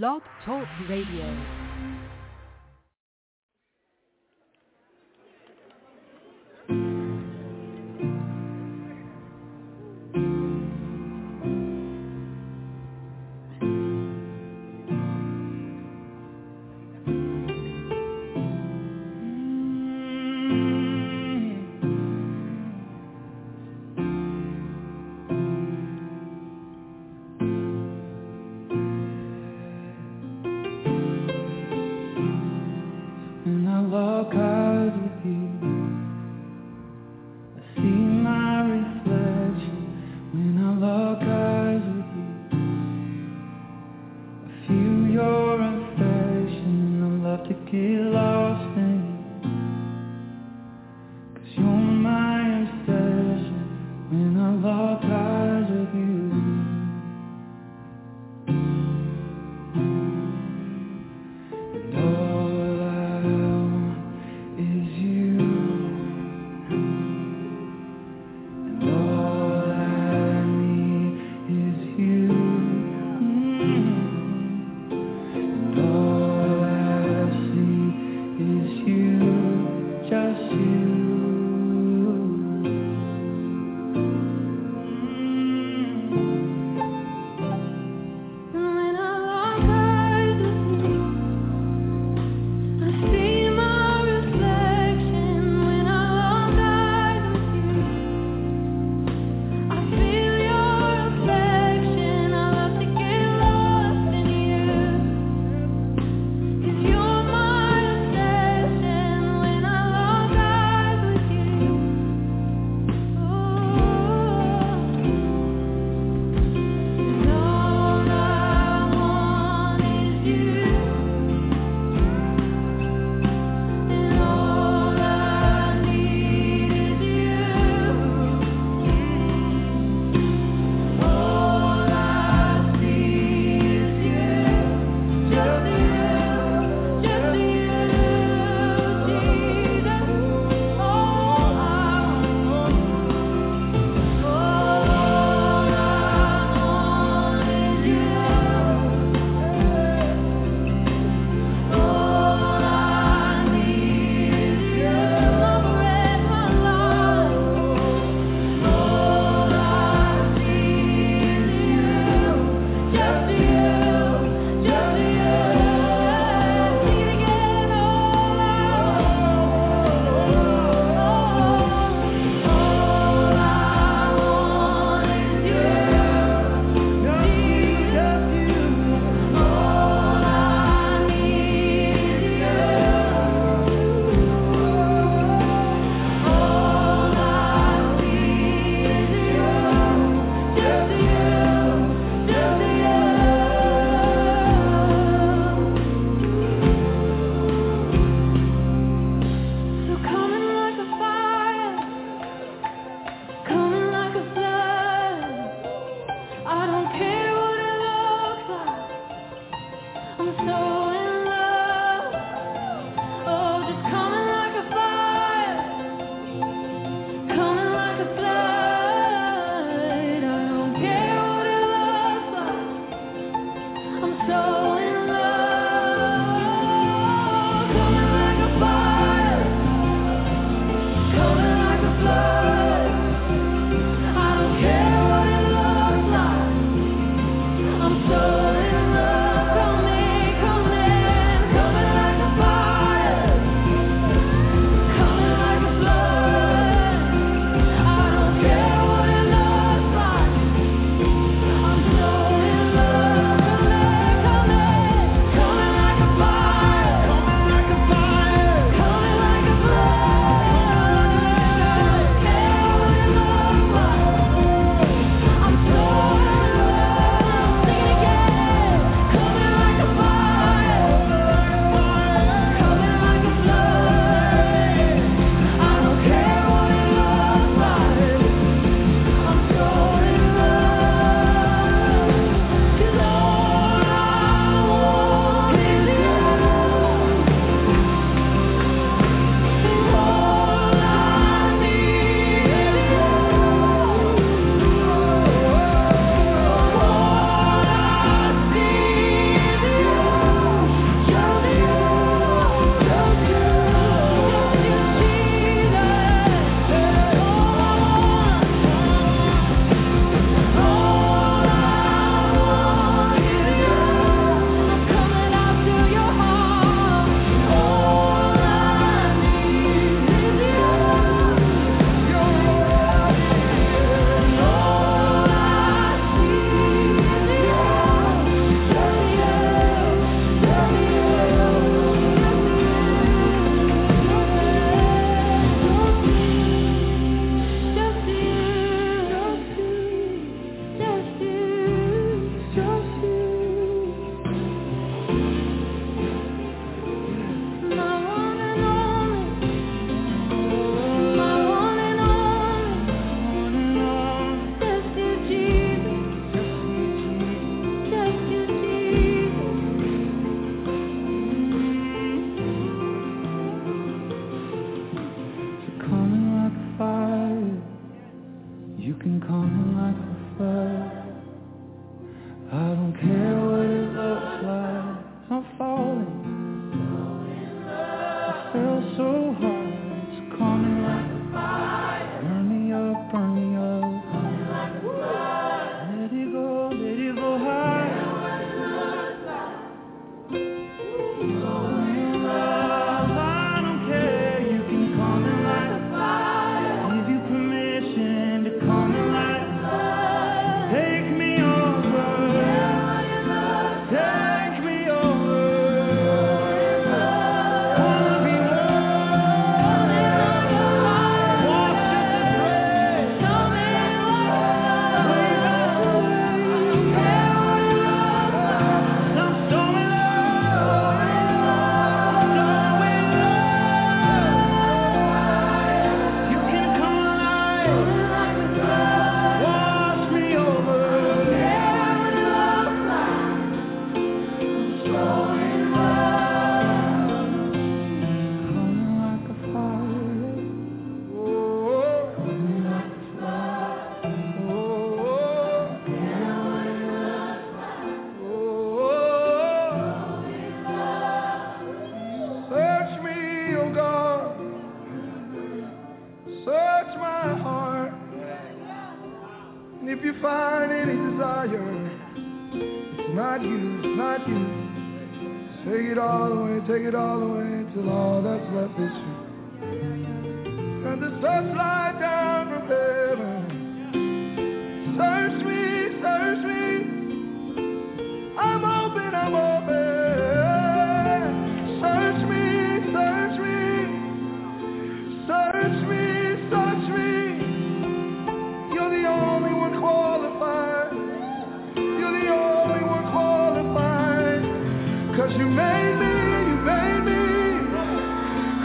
Blog Talk Radio.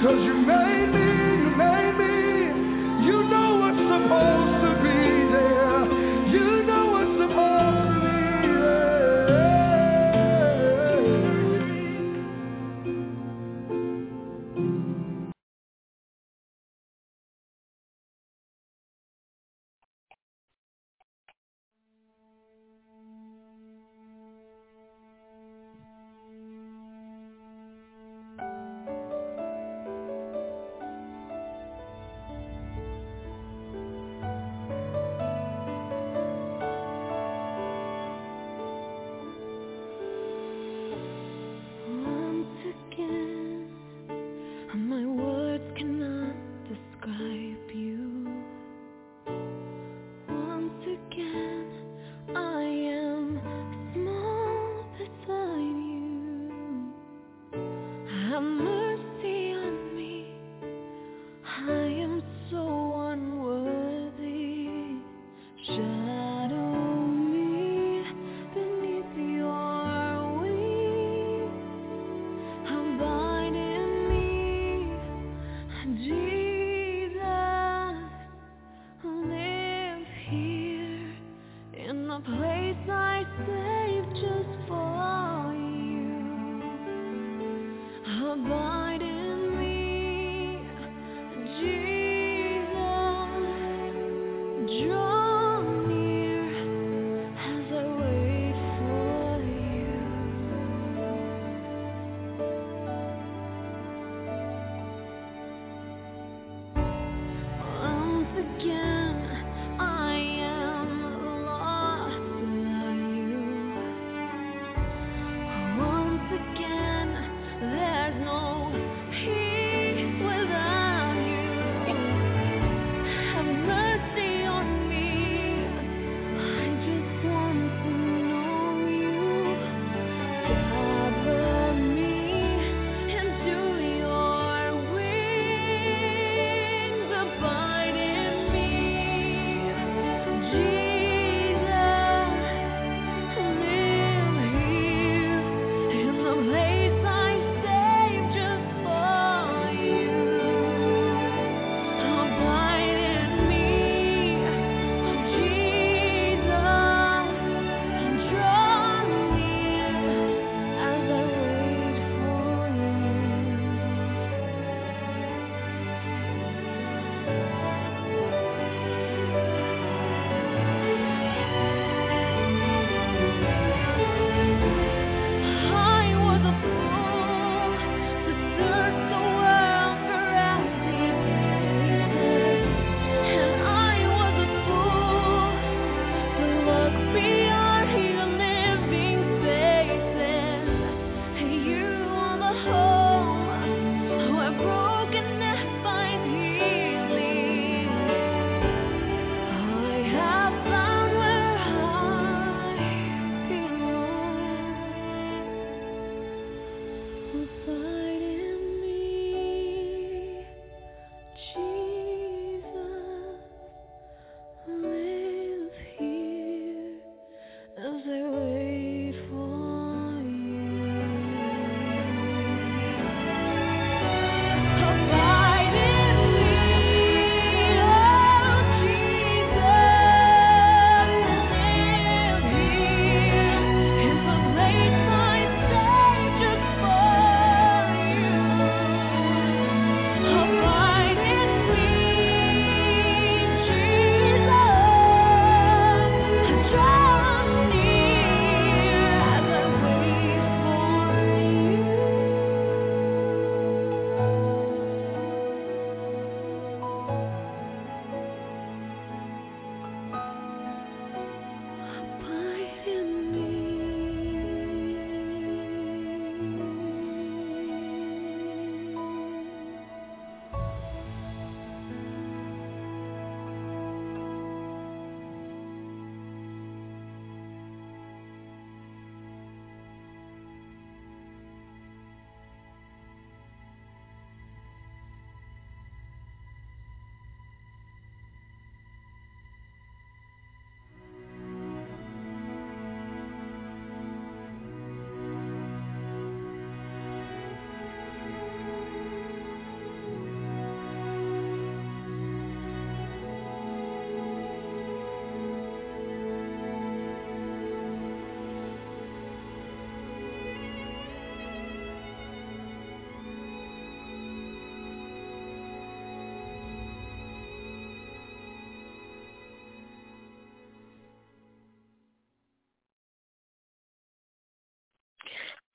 Cause you made me, you made me, you know what's supposed to be.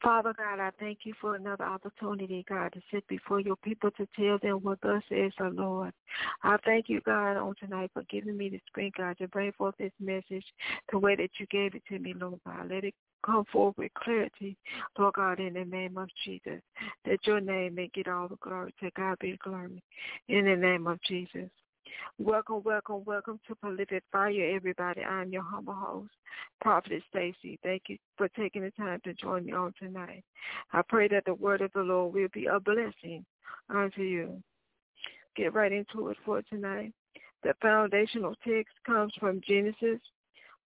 Father God, I thank you for another opportunity, God, to sit before your people to tell them what thus is, the Lord. I thank you, God, on tonight for giving me the strength, God, to bring forth this message the way that you gave it to me, Lord God. Let it come forth with clarity, Lord God, in the name of Jesus, that your name may get all the glory. To God be glory. In the name of Jesus. Welcome, welcome, welcome to Prolific Fire, everybody. I'm your humble host, Prophet Stacy. Thank you for taking the time to join me on tonight. I pray that the word of the Lord will be a blessing unto you. Get right into it for tonight. The foundational text comes from Genesis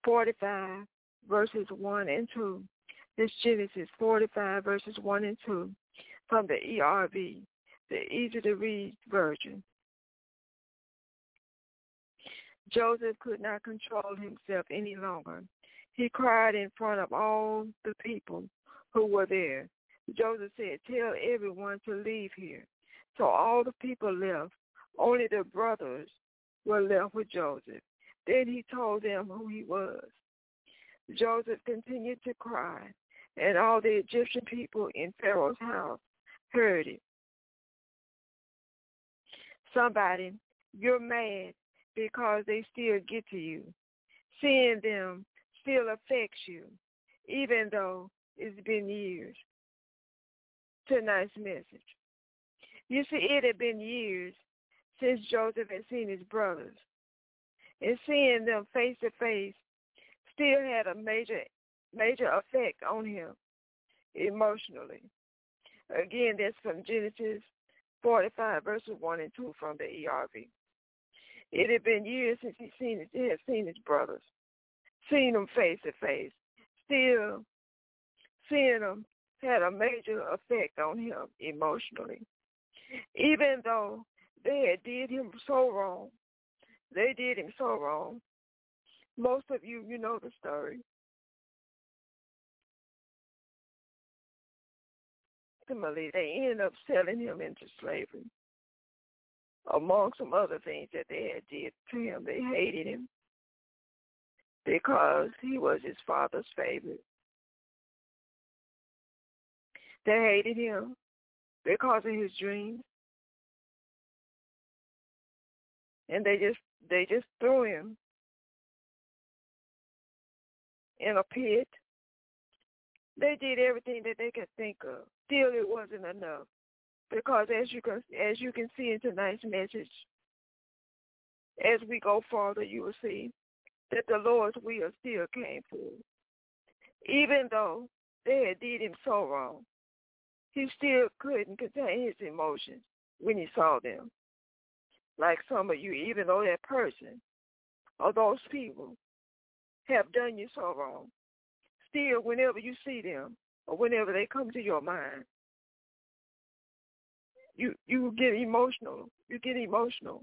45, verses 1 and 2. This Genesis 45, verses 1 and 2 from the ERV, the easy to read version. Joseph could not control himself any longer. He cried in front of all the people who were there. Joseph said, tell everyone to leave here. So all the people left. Only the brothers were left with Joseph. Then he told them who he was. Joseph continued to cry, and all the Egyptian people in Pharaoh's house heard it. Somebody, you're mad because they still get to you. Seeing them still affects you, even though it's been years. Tonight's message. You see, it had been years since Joseph had seen his brothers. And seeing them face to face still had a major major effect on him emotionally. Again, that's from Genesis 45, verses 1 and 2 from the ERV. It had been years since he seen his, he had seen his brothers, seen them face to face. Still, seeing them had a major effect on him emotionally. Even though they had did him so wrong, they did him so wrong. Most of you, you know the story. Ultimately, they ended up selling him into slavery among some other things that they had did to him. They hated him because he was his father's favorite. They hated him because of his dreams. And they just they just threw him in a pit. They did everything that they could think of. Still it wasn't enough. Because as you can as you can see in tonight's message, as we go further, you will see that the Lord's will still came forth. Even though they had did him so wrong, he still couldn't contain his emotions when he saw them. Like some of you, even though that person or those people have done you so wrong, still whenever you see them or whenever they come to your mind, you you get emotional. You get emotional.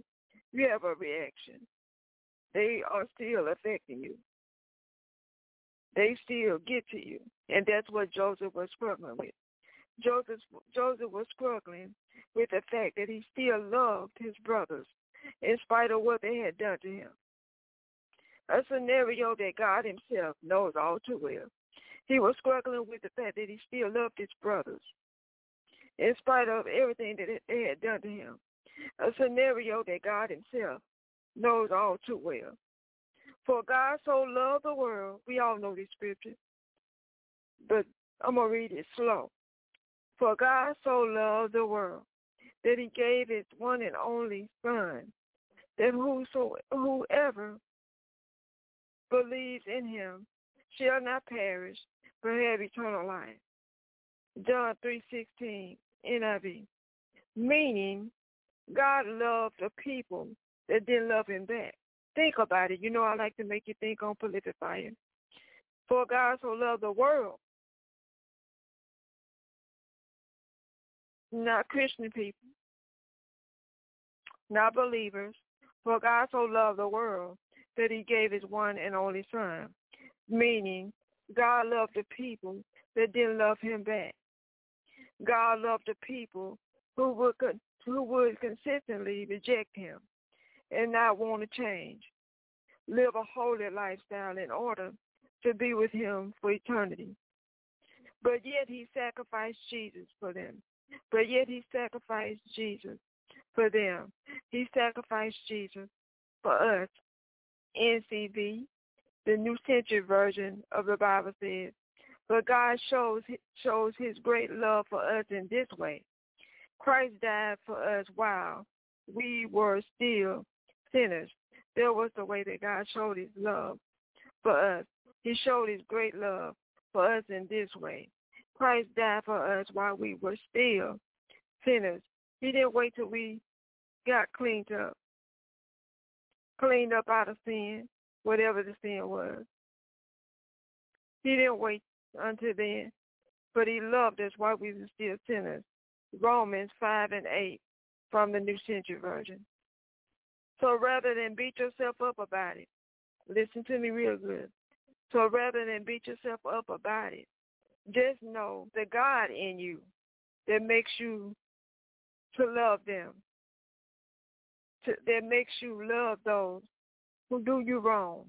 You have a reaction. They are still affecting you. They still get to you. And that's what Joseph was struggling with. Joseph Joseph was struggling with the fact that he still loved his brothers in spite of what they had done to him. A scenario that God himself knows all too well. He was struggling with the fact that he still loved his brothers in spite of everything that they had done to him. A scenario that God himself knows all too well. For God so loved the world, we all know this scripture, but I'm going to read it slow. For God so loved the world that he gave his one and only son, that whoso, whoever believes in him shall not perish, but have eternal life. John 3.16, NIV. Meaning, God loved the people that didn't love him back. Think about it. You know I like to make you think on prolific. For God so loved the world, not Christian people, not believers. For God so loved the world that he gave his one and only son. Meaning, God loved the people that didn't love him back. God loved the people who would who would consistently reject him and not want to change, live a holy lifestyle in order to be with him for eternity. But yet he sacrificed Jesus for them. But yet he sacrificed Jesus for them. He sacrificed Jesus for us. NCV, the New Century Version of the Bible says, but God shows shows his great love for us in this way. Christ died for us while we were still sinners. There was the way that God showed his love for us. He showed his great love for us in this way. Christ died for us while we were still sinners. He didn't wait till we got cleaned up, cleaned up out of sin, whatever the sin was. He didn't wait until then, but he loved us while we were still sinners. Romans 5 and 8 from the New Century Version. So rather than beat yourself up about it, listen to me real good. So rather than beat yourself up about it, just know the God in you that makes you to love them, to, that makes you love those who do you wrong,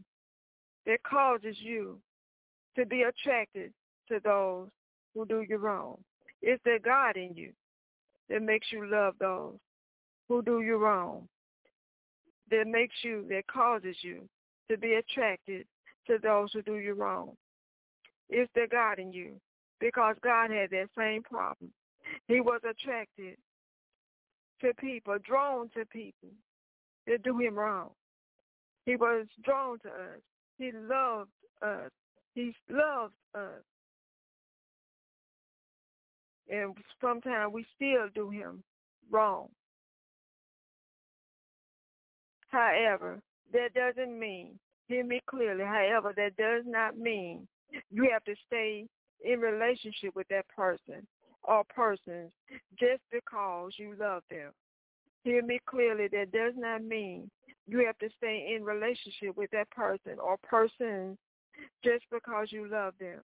that causes you to be attracted to those who do you wrong. It's the God in you that makes you love those who do you wrong, that makes you, that causes you to be attracted to those who do you wrong. It's the God in you because God had that same problem. He was attracted to people, drawn to people that do him wrong. He was drawn to us. He loved us. He loves us. And sometimes we still do him wrong. However, that doesn't mean, hear me clearly, however, that does not mean you have to stay in relationship with that person or persons just because you love them. Hear me clearly, that does not mean you have to stay in relationship with that person or persons just because you love them.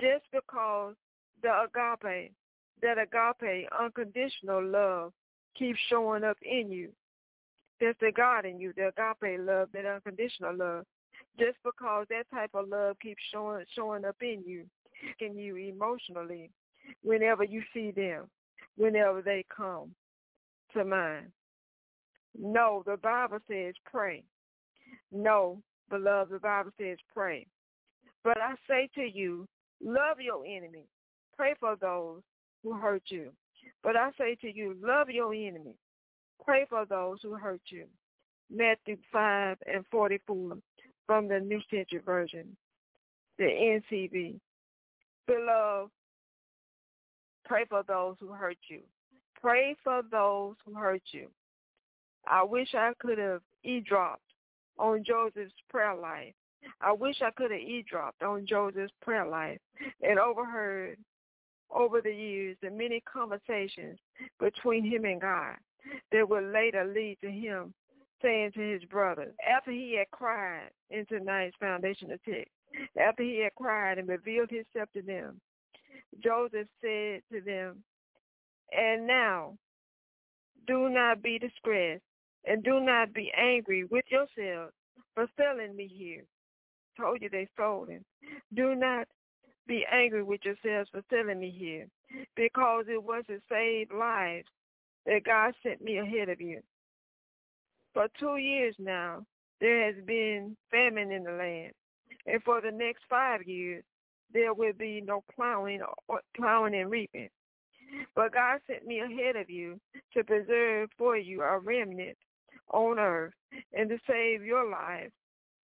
Just because the agape, that agape, unconditional love keeps showing up in you. There's the God in you, the agape love, that unconditional love. Just because that type of love keeps showing showing up in you, in you emotionally, whenever you see them, whenever they come to mind. No, the Bible says pray. No, beloved, the Bible says pray. But I say to you, love your enemy. Pray for those who hurt you. But I say to you, love your enemy. Pray for those who hurt you. Matthew 5 and 44 from the New Century Version, the NCV. Beloved, pray for those who hurt you. Pray for those who hurt you. I wish I could have eavesdropped on Joseph's prayer life. I wish I could have eavesdropped on Joseph's prayer life and overheard over the years the many conversations between him and God that would later lead to him saying to his brothers, after he had cried in tonight's foundational text, after he had cried and revealed himself to them, Joseph said to them, And now do not be distressed and do not be angry with yourselves for selling me here. Told you they sold him. Do not be angry with yourselves for selling me here, because it was to save lives that God sent me ahead of you. For two years now, there has been famine in the land, and for the next five years, there will be no plowing or plowing and reaping. But God sent me ahead of you to preserve for you a remnant on earth and to save your lives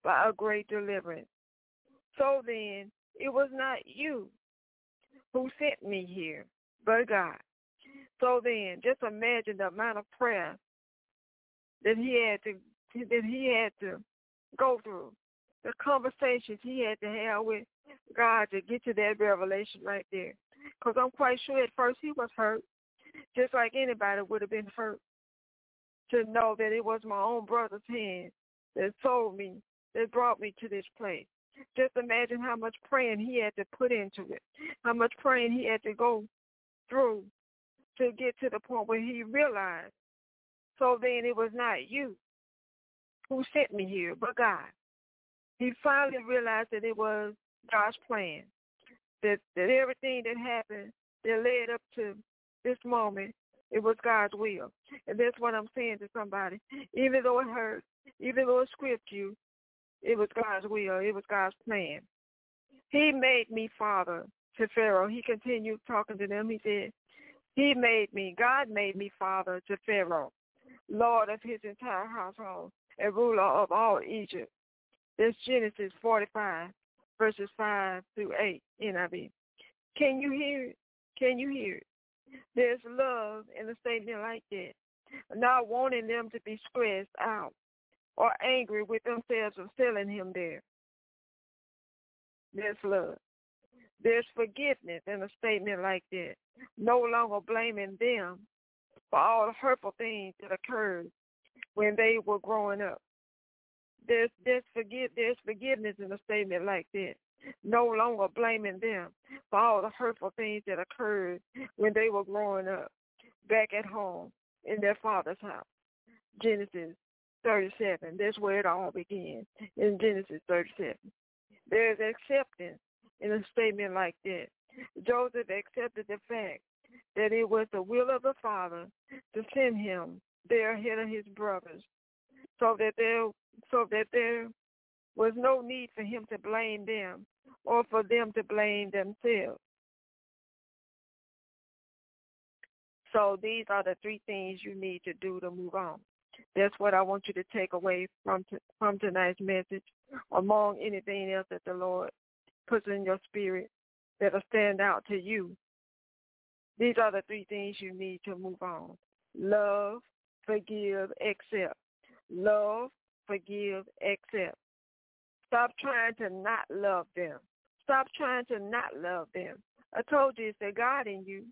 by a great deliverance. So then, it was not you who sent me here, but God. So then, just imagine the amount of prayer that he had to that he had to go through, the conversations he had to have with God to get to that revelation right there. Because I'm quite sure at first he was hurt, just like anybody would have been hurt to know that it was my own brother's hand that sold me, that brought me to this place. Just imagine how much praying he had to put into it, how much praying he had to go through to get to the point where he realized. So then it was not you who sent me here, but God. He finally realized that it was God's plan that that everything that happened that led up to this moment, it was God's will. And that's what I'm saying to somebody. Even though it hurts, even though it scripts you, it was God's will. It was God's plan. He made me father to Pharaoh. He continued talking to them. He said, he made me, God made me father to Pharaoh, Lord of his entire household and ruler of all Egypt. That's Genesis 45, verses 5 through 8 NIV. Can you hear it? Can you hear it? There's love in a statement like that. Not wanting them to be stressed out or angry with themselves for selling him there. There's love. There's forgiveness in a statement like that. No longer blaming them for all the hurtful things that occurred when they were growing up. There's there's forgive there's forgiveness in a statement like that. No longer blaming them for all the hurtful things that occurred when they were growing up back at home in their father's house. Genesis 37. That's where it all began in Genesis 37. There's acceptance in a statement like that. Joseph accepted the fact that it was the will of the Father to send him there ahead of his brothers, so that there so that there was no need for him to blame them or for them to blame themselves. So these are the three things you need to do to move on. That's what I want you to take away from from tonight's message, among anything else that the Lord puts in your spirit that'll stand out to you. These are the three things you need to move on. Love, forgive, accept. Love, forgive, accept. Stop trying to not love them. Stop trying to not love them. I told you it's the God in you.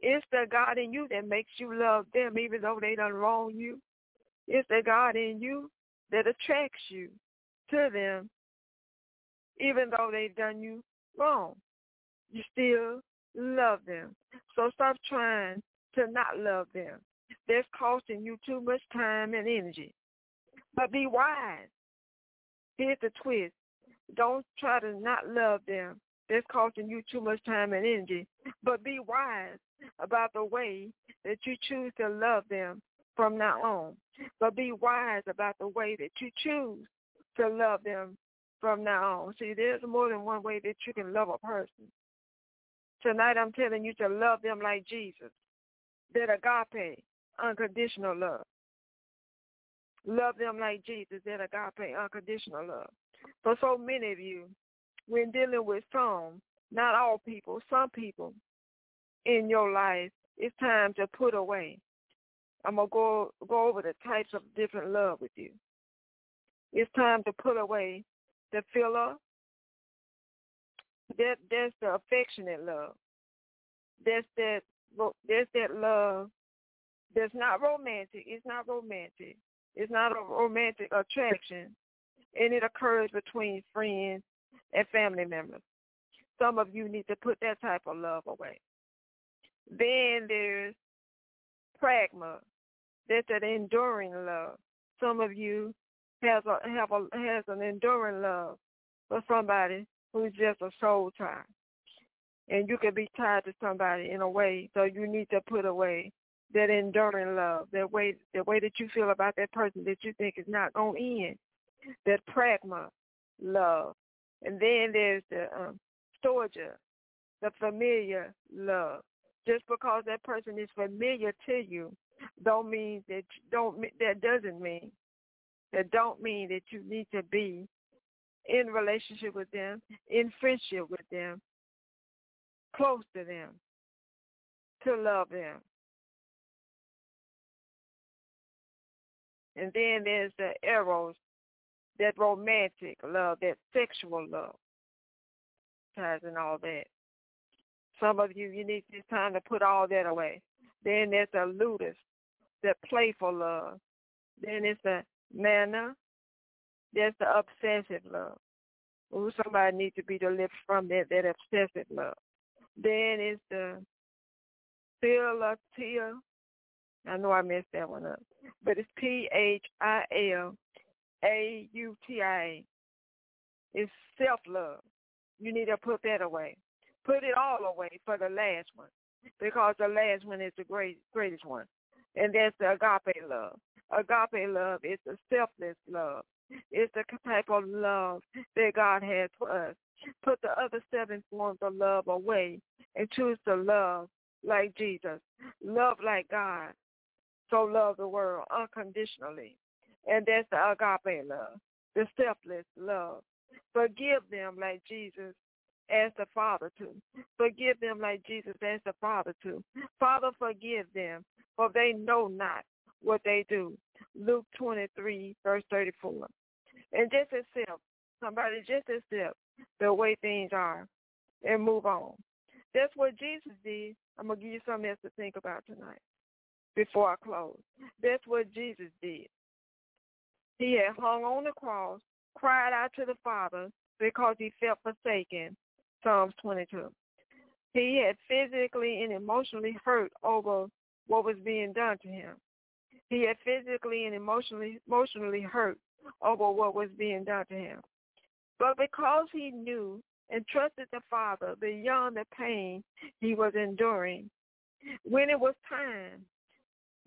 It's the God in you that makes you love them even though they done wrong you. It's the God in you that attracts you to them even though they've done you wrong. You still love them. So stop trying to not love them. That's costing you too much time and energy. But be wise. Here's the twist. Don't try to not love them. That's costing you too much time and energy. But be wise about the way that you choose to love them from now on. But be wise about the way that you choose to love them from now on. See, there's more than one way that you can love a person. Tonight I'm telling you to love them like Jesus. That agape, unconditional love. Love them like Jesus, that agape, unconditional love. For so many of you, when dealing with some, not all people, some people in your life, it's time to put away. I'm gonna go go over the types of different love with you. It's time to put away the philia. That that's the affectionate love. That's that that's that love that's not romantic. It's not romantic. It's not a romantic attraction. And it occurs between friends and family members. Some of you need to put that type of love away. Then there's pragma. That's an enduring love. Some of you has a have a has an enduring love for somebody who's just a soul tie. And you can be tied to somebody in a way, so you need to put away that enduring love, that way the way that you feel about that person that you think is not gonna end. That pragma love. And then there's the um storge, the familiar love. Just because that person is familiar to you don't mean that don't that doesn't mean that don't mean that you need to be in relationship with them, in friendship with them, close to them, to love them. And then there's the eros, that romantic love, that sexual love, ties and all that. Some of you, you need this time to put all that away. Then there's the ludus, the playful love. Then it's the Mania, that's the obsessive love. Ooh, somebody needs to be delivered from that, that obsessive love. Then it's the Philatia. I know I messed that one up. But it's P-H-I-L-A-U-T-I-A. It's self-love. You need to put that away. Put it all away for the last one because the last one is the great, greatest one. And that's the agape love. Agape love is the selfless love. It's the type of love that God has for us. Put the other seven forms of love away and choose to love like Jesus. Love like God. So love the world unconditionally. And that's the agape love, the selfless love. Forgive them like Jesus asked the Father to. Forgive them like Jesus asked the Father to. Father, forgive them, for they know not what they do. Luke 23, verse 34. And just accept, somebody just accept the way things are and move on. That's what Jesus did. I'm going to give you something else to think about tonight before I close. That's what Jesus did. He had hung on the cross, cried out to the Father because he felt forsaken, Psalms 22. He had physically and emotionally hurt over what was being done to him. He had physically and emotionally emotionally hurt over what was being done to him. But because he knew and trusted the Father beyond the pain he was enduring, when it was time,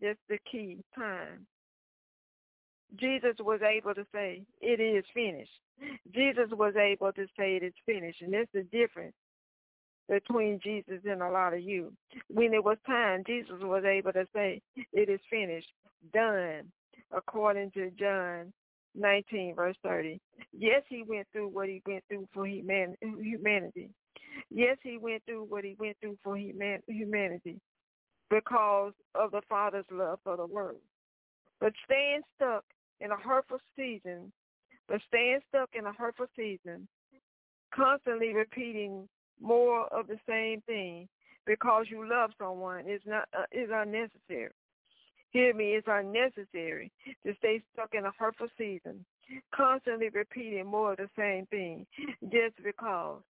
that's the key, time, Jesus was able to say, it is finished. Jesus was able to say it is finished. And that's the difference between Jesus and a lot of you. When it was time, Jesus was able to say, it is finished, done, according to John 19, verse 30. Yes, he went through what he went through for humanity. Yes, he went through what he went through for humanity because of the Father's love for the world. But staying stuck in a hurtful season, but staying stuck in a hurtful season, constantly repeating more of the same thing because you love someone is not uh, is unnecessary. Hear me, it's unnecessary to stay stuck in a hurtful season, constantly repeating more of the same thing just because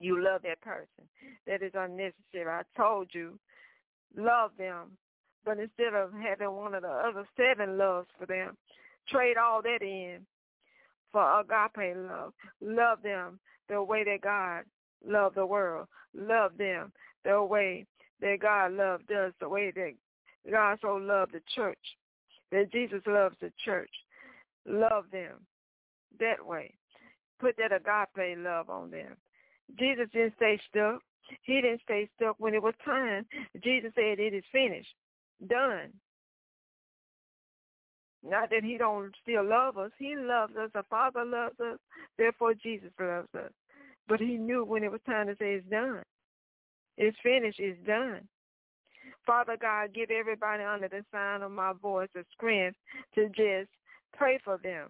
you love that person. That is unnecessary. I told you, love them but instead of having one of the other seven loves for them, trade all that in for agape love. Love them the way that God loved the world. Love them the way that God loved us, the way that God so loved the church, that Jesus loves the church. Love them that way. Put that agape love on them. Jesus didn't stay stuck. He didn't stay stuck when it was time. Jesus said, it is finished done. Not that he don't still love us. He loves us. The Father loves us. Therefore, Jesus loves us. But he knew when it was time to say it's done. It's finished. It's done. Father God, give everybody under the sound of my voice a strength to just pray for them,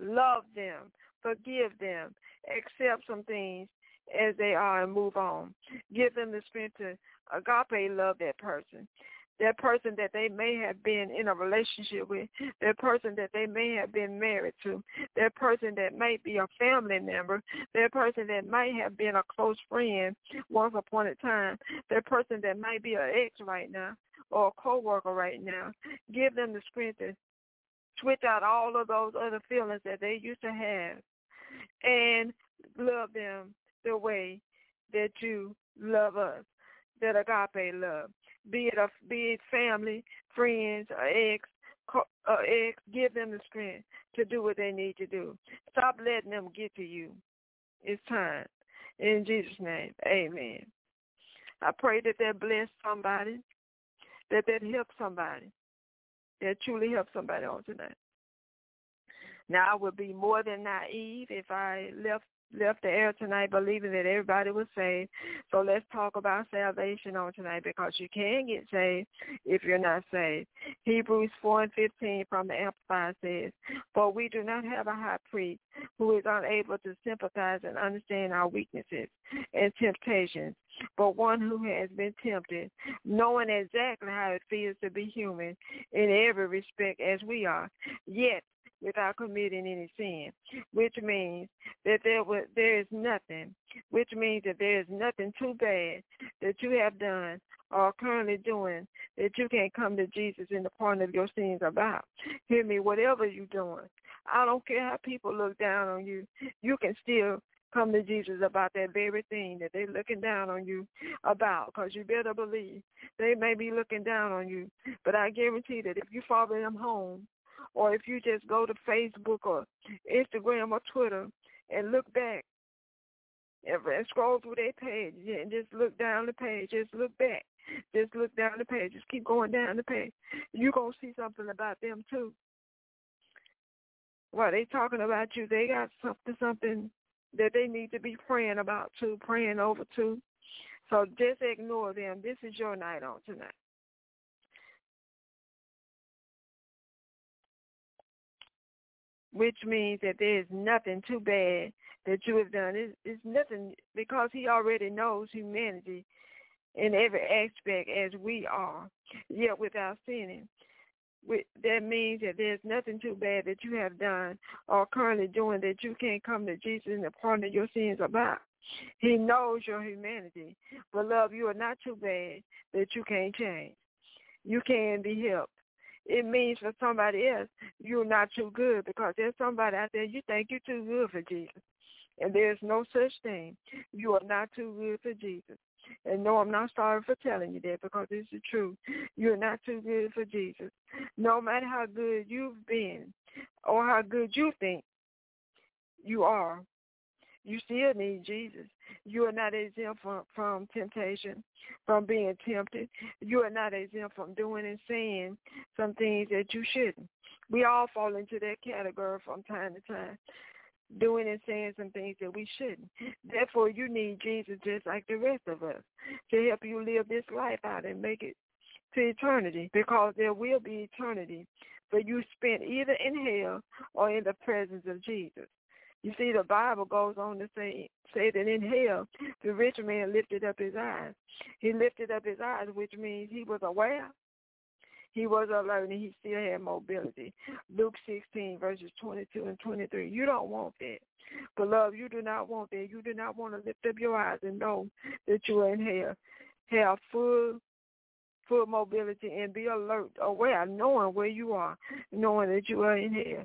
love them, forgive them, accept some things as they are and move on. Give them the strength to agape love that person. That person that they may have been in a relationship with, that person that they may have been married to, that person that may be a family member, that person that might have been a close friend once upon a time, that person that might be an ex right now or a coworker right now. Give them the strength to switch out all of those other feelings that they used to have and love them the way that you love us, that agape love be it a be it family, friends, or ex, ex, give them the strength to do what they need to do. Stop letting them get to you. It's time. In Jesus' name, amen. I pray that that bless somebody, that that help somebody, that truly help somebody on tonight. Now, I would be more than naive if I left left the air tonight believing that everybody was saved. So let's talk about salvation on tonight because you can get saved if you're not saved. Hebrews 4 and 15 from the Amplified says, For we do not have a high priest who is unable to sympathize and understand our weaknesses and temptations, but one who has been tempted, knowing exactly how it feels to be human in every respect as we are, yet without committing any sin, which means that there was, there is nothing, which means that there is nothing too bad that you have done or currently doing that you can't come to Jesus in the pardon of your sins about. Hear me, whatever you're doing, I don't care how people look down on you, you can still come to Jesus about that very thing that they're looking down on you about because you better believe they may be looking down on you. But I guarantee that if you follow them home or if you just go to Facebook or Instagram or Twitter and look back and scroll through their page and just look down the page, just look back, just look down the page, just keep going down the page. You're going to see something about them too. While they talking about you, they got something, something that they need to be praying about too, praying over too. So just ignore them. This is your night on tonight. Which means that there is nothing too bad that you have done. It's, it's nothing because he already knows humanity in every aspect as we are, yet without sinning. That means that there's nothing too bad that you have done or currently doing that you can't come to Jesus and pardon your sins about. He knows your humanity. But love, you are not too bad that you can't change. You can be helped. It means for somebody else, you're not too good because there's somebody out there you think you're too good for Jesus. And there's no such thing. You are not too good for Jesus. And no, I'm not sorry for telling you that because it's the truth. You're not too good for Jesus. No matter how good you've been or how good you think you are, you still need Jesus. You are not exempt from, from temptation, from being tempted. You are not exempt from doing and saying some things that you shouldn't. We all fall into that category from time to time doing and saying some things that we shouldn't. Therefore, you need Jesus just like the rest of us to help you live this life out and make it to eternity because there will be eternity for you spent either in hell or in the presence of Jesus. You see, the Bible goes on to say, say that in hell, the rich man lifted up his eyes. He lifted up his eyes, which means he was aware he was alert and he still had mobility. Luke 16, verses 22 and 23. You don't want that. Beloved, you do not want that. You do not want to lift up your eyes and know that you are in hell. Have full full mobility and be alert, aware, knowing where you are, knowing that you are in hell.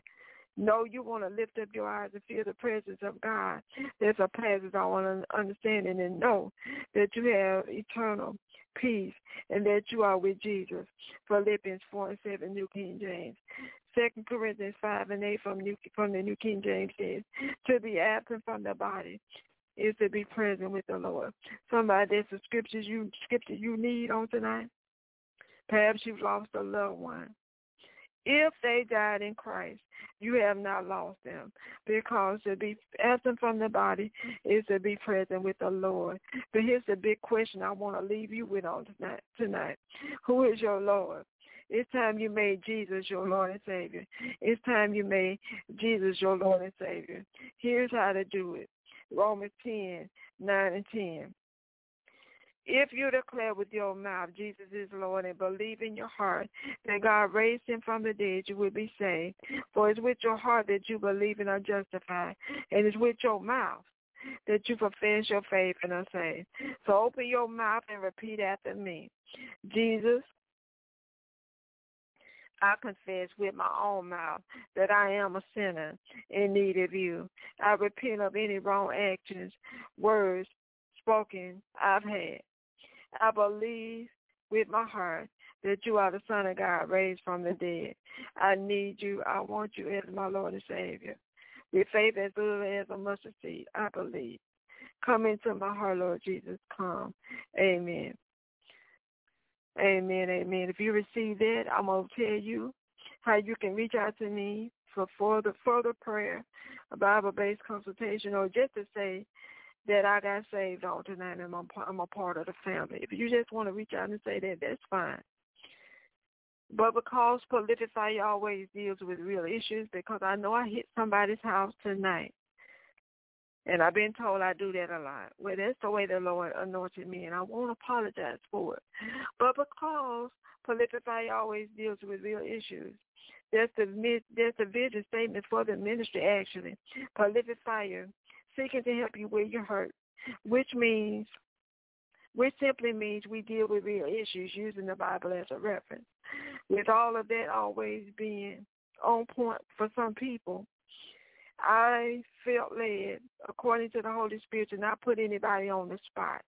Know you want to lift up your eyes and feel the presence of God. There's a presence I want to understand and know that you have eternal peace, and that you are with Jesus. Philippians 4 and 7, New King James. Second Corinthians 5 and 8 from, New, from the New King James says, to be absent from the body is to be present with the Lord. Somebody, there's some scriptures you, scripture you need on tonight. Perhaps you've lost a loved one. If they died in Christ, you have not lost them because to be absent from the body is to be present with the Lord. But here's the big question I want to leave you with on tonight. tonight. Who is your Lord? It's time you made Jesus your Lord and Savior. It's time you made Jesus your Lord and Savior. Here's how to do it. Romans 10, 9 and 10. If you declare with your mouth Jesus is Lord and believe in your heart that God raised him from the dead, you will be saved. For it's with your heart that you believe and are justified, and it's with your mouth that you profess your faith and are saved. So open your mouth and repeat after me. Jesus, I confess with my own mouth that I am a sinner in need of you. I repent of any wrong actions, words spoken I've had. I believe with my heart that you are the Son of God raised from the dead. I need you. I want you as my Lord and Savior. With faith as little as a mustard seed, I believe. Come into my heart, Lord Jesus. Come. Amen. Amen. Amen. If you receive that, I'm going to tell you how you can reach out to me for further further prayer, a Bible-based consultation, or just to say that I got saved on tonight and I'm, a part of the family. If you just want to reach out and say that, that's fine. But because Prolific Fire always deals with real issues, because I know I hit somebody's house tonight, and I've been told I do that a lot. Well, that's the way the Lord anointed me, and I won't apologize for it. But because Prolific Fire always deals with real issues, that's the that's the vision statement for the ministry actually. Prolific seeking to help you where you're hurt, which means, which simply means we deal with real issues using the Bible as a reference. With all of that always being on point for some people, I felt led, according to the Holy Spirit, to not put anybody on the spot,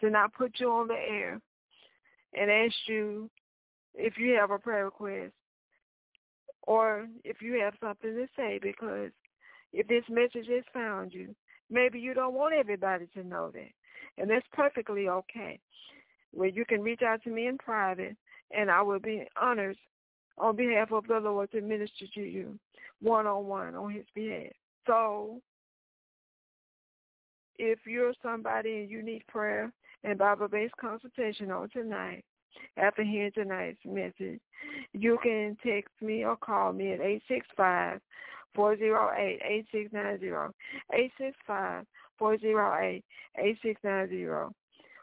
to not put you on the air, and ask you if you have a prayer request or if you have something to say because if this message has found you, maybe you don't want everybody to know that. And that's perfectly okay. Where you can reach out to me in private and I will be honored on behalf of the Lord to minister to you one on one on his behalf. So if you're somebody and you need prayer and Bible based consultation on tonight, after hearing tonight's message, you can text me or call me at 865 408 8690, 865 408 8690.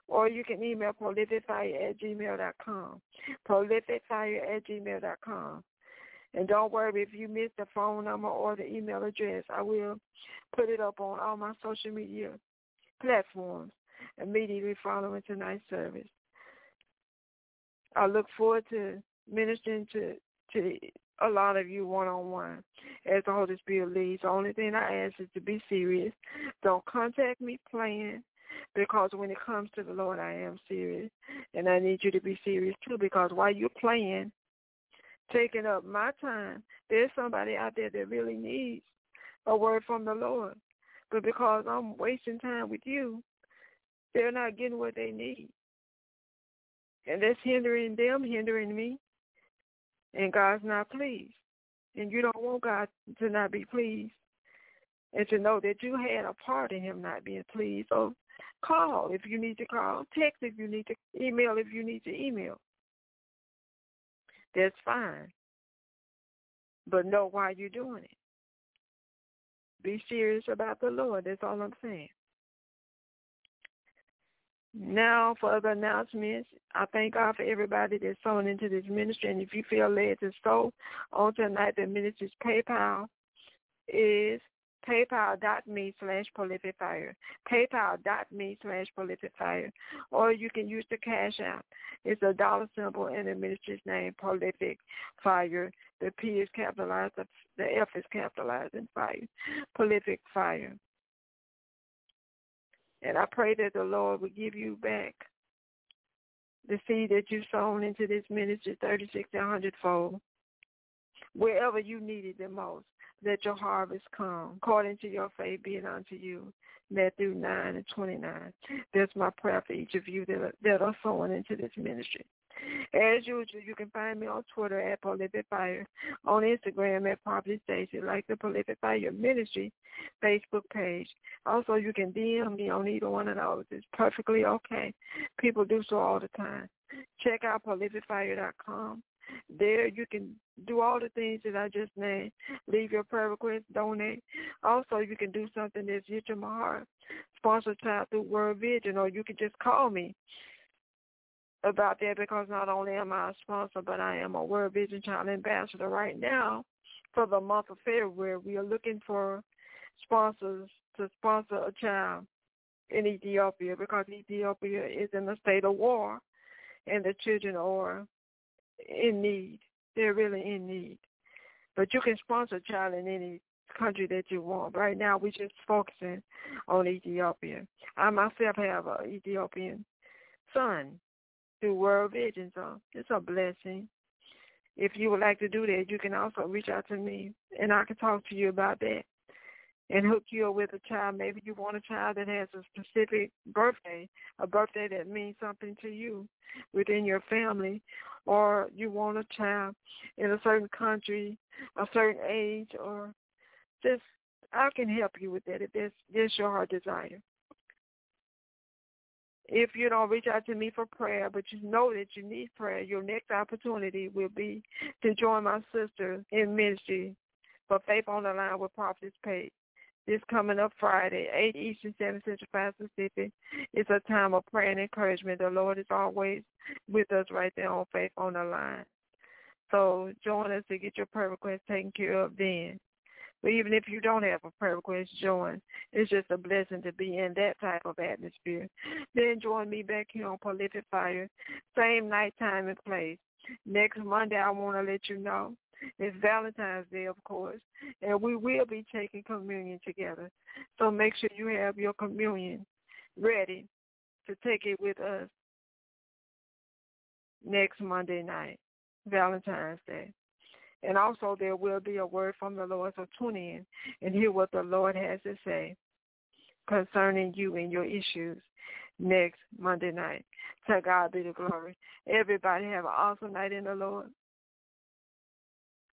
Or you can email prolificfire at gmail.com. Prolificfire at gmail.com. And don't worry if you miss the phone number or the email address. I will put it up on all my social media platforms immediately following tonight's service. I look forward to ministering to to a lot of you one on one as the Holy Spirit leads. The only thing I ask is to be serious. Don't contact me playing because when it comes to the Lord I am serious. And I need you to be serious too because while you're playing, taking up my time, there's somebody out there that really needs a word from the Lord. But because I'm wasting time with you, they're not getting what they need. And that's hindering them, hindering me. And God's not pleased. And you don't want God to not be pleased. And to know that you had a part in him not being pleased. So call if you need to call. Text if you need to email if you need to email. That's fine. But know why you're doing it. Be serious about the Lord. That's all I'm saying. Now for other announcements, I thank God for everybody that's sown into this ministry. And if you feel led to sow on tonight, the ministry's PayPal is paypal.me slash prolificfire. Paypal.me slash prolificfire. Or you can use the cash app. It's a dollar symbol in the ministry's name, Prolific Fire. The P is capitalized, the F is capitalized in fire. Prolific Fire. And I pray that the Lord will give you back the seed that you've sown into this ministry, 36 to 100 fold, wherever you need it the most, let your harvest come, according to your faith being unto you. Matthew 9 and 29. That's my prayer for each of you that are, that are sowing into this ministry. As usual, you can find me on Twitter at Prolific Fire, on Instagram at Prophet Stacy, like the Prolific Fire Ministry Facebook page. Also, you can DM me on either one of those. It's perfectly okay. People do so all the time. Check out prolificfire.com. There you can do all the things that I just named. Leave your prayer request, donate. Also, you can do something that's to my heart. Sponsor child through World Vision, or you can just call me about that because not only am I a sponsor, but I am a World Vision Child Ambassador right now for the month of February. We are looking for sponsors to sponsor a child in Ethiopia because Ethiopia is in a state of war and the children are in need. They're really in need. But you can sponsor a child in any country that you want. Right now, we're just focusing on Ethiopia. I myself have an Ethiopian son through World Vision, so it's a blessing. If you would like to do that, you can also reach out to me, and I can talk to you about that and hook you up with a child. Maybe you want a child that has a specific birthday, a birthday that means something to you within your family, or you want a child in a certain country, a certain age, or just I can help you with that if that's, that's your heart desire. If you don't reach out to me for prayer, but you know that you need prayer, your next opportunity will be to join my sister in ministry for Faith on the Line with Prophetess Page this coming up Friday, 8 Eastern, 7 Central, 5 Pacific. It's a time of prayer and encouragement. The Lord is always with us right there on Faith on the Line. So join us to get your prayer request taken care of then. But even if you don't have a prayer request, join. It's just a blessing to be in that type of atmosphere. Then join me back here on Prolific Fire, same night, time, and place. Next Monday, I want to let you know It's Valentine's Day, of course, and we will be taking communion together. So make sure you have your communion ready to take it with us next Monday night, Valentine's Day. And also there will be a word from the Lord, so tune in and hear what the Lord has to say concerning you and your issues next Monday night. To God be the glory. Everybody have an awesome night in the Lord.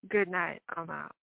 Good night. I'm out.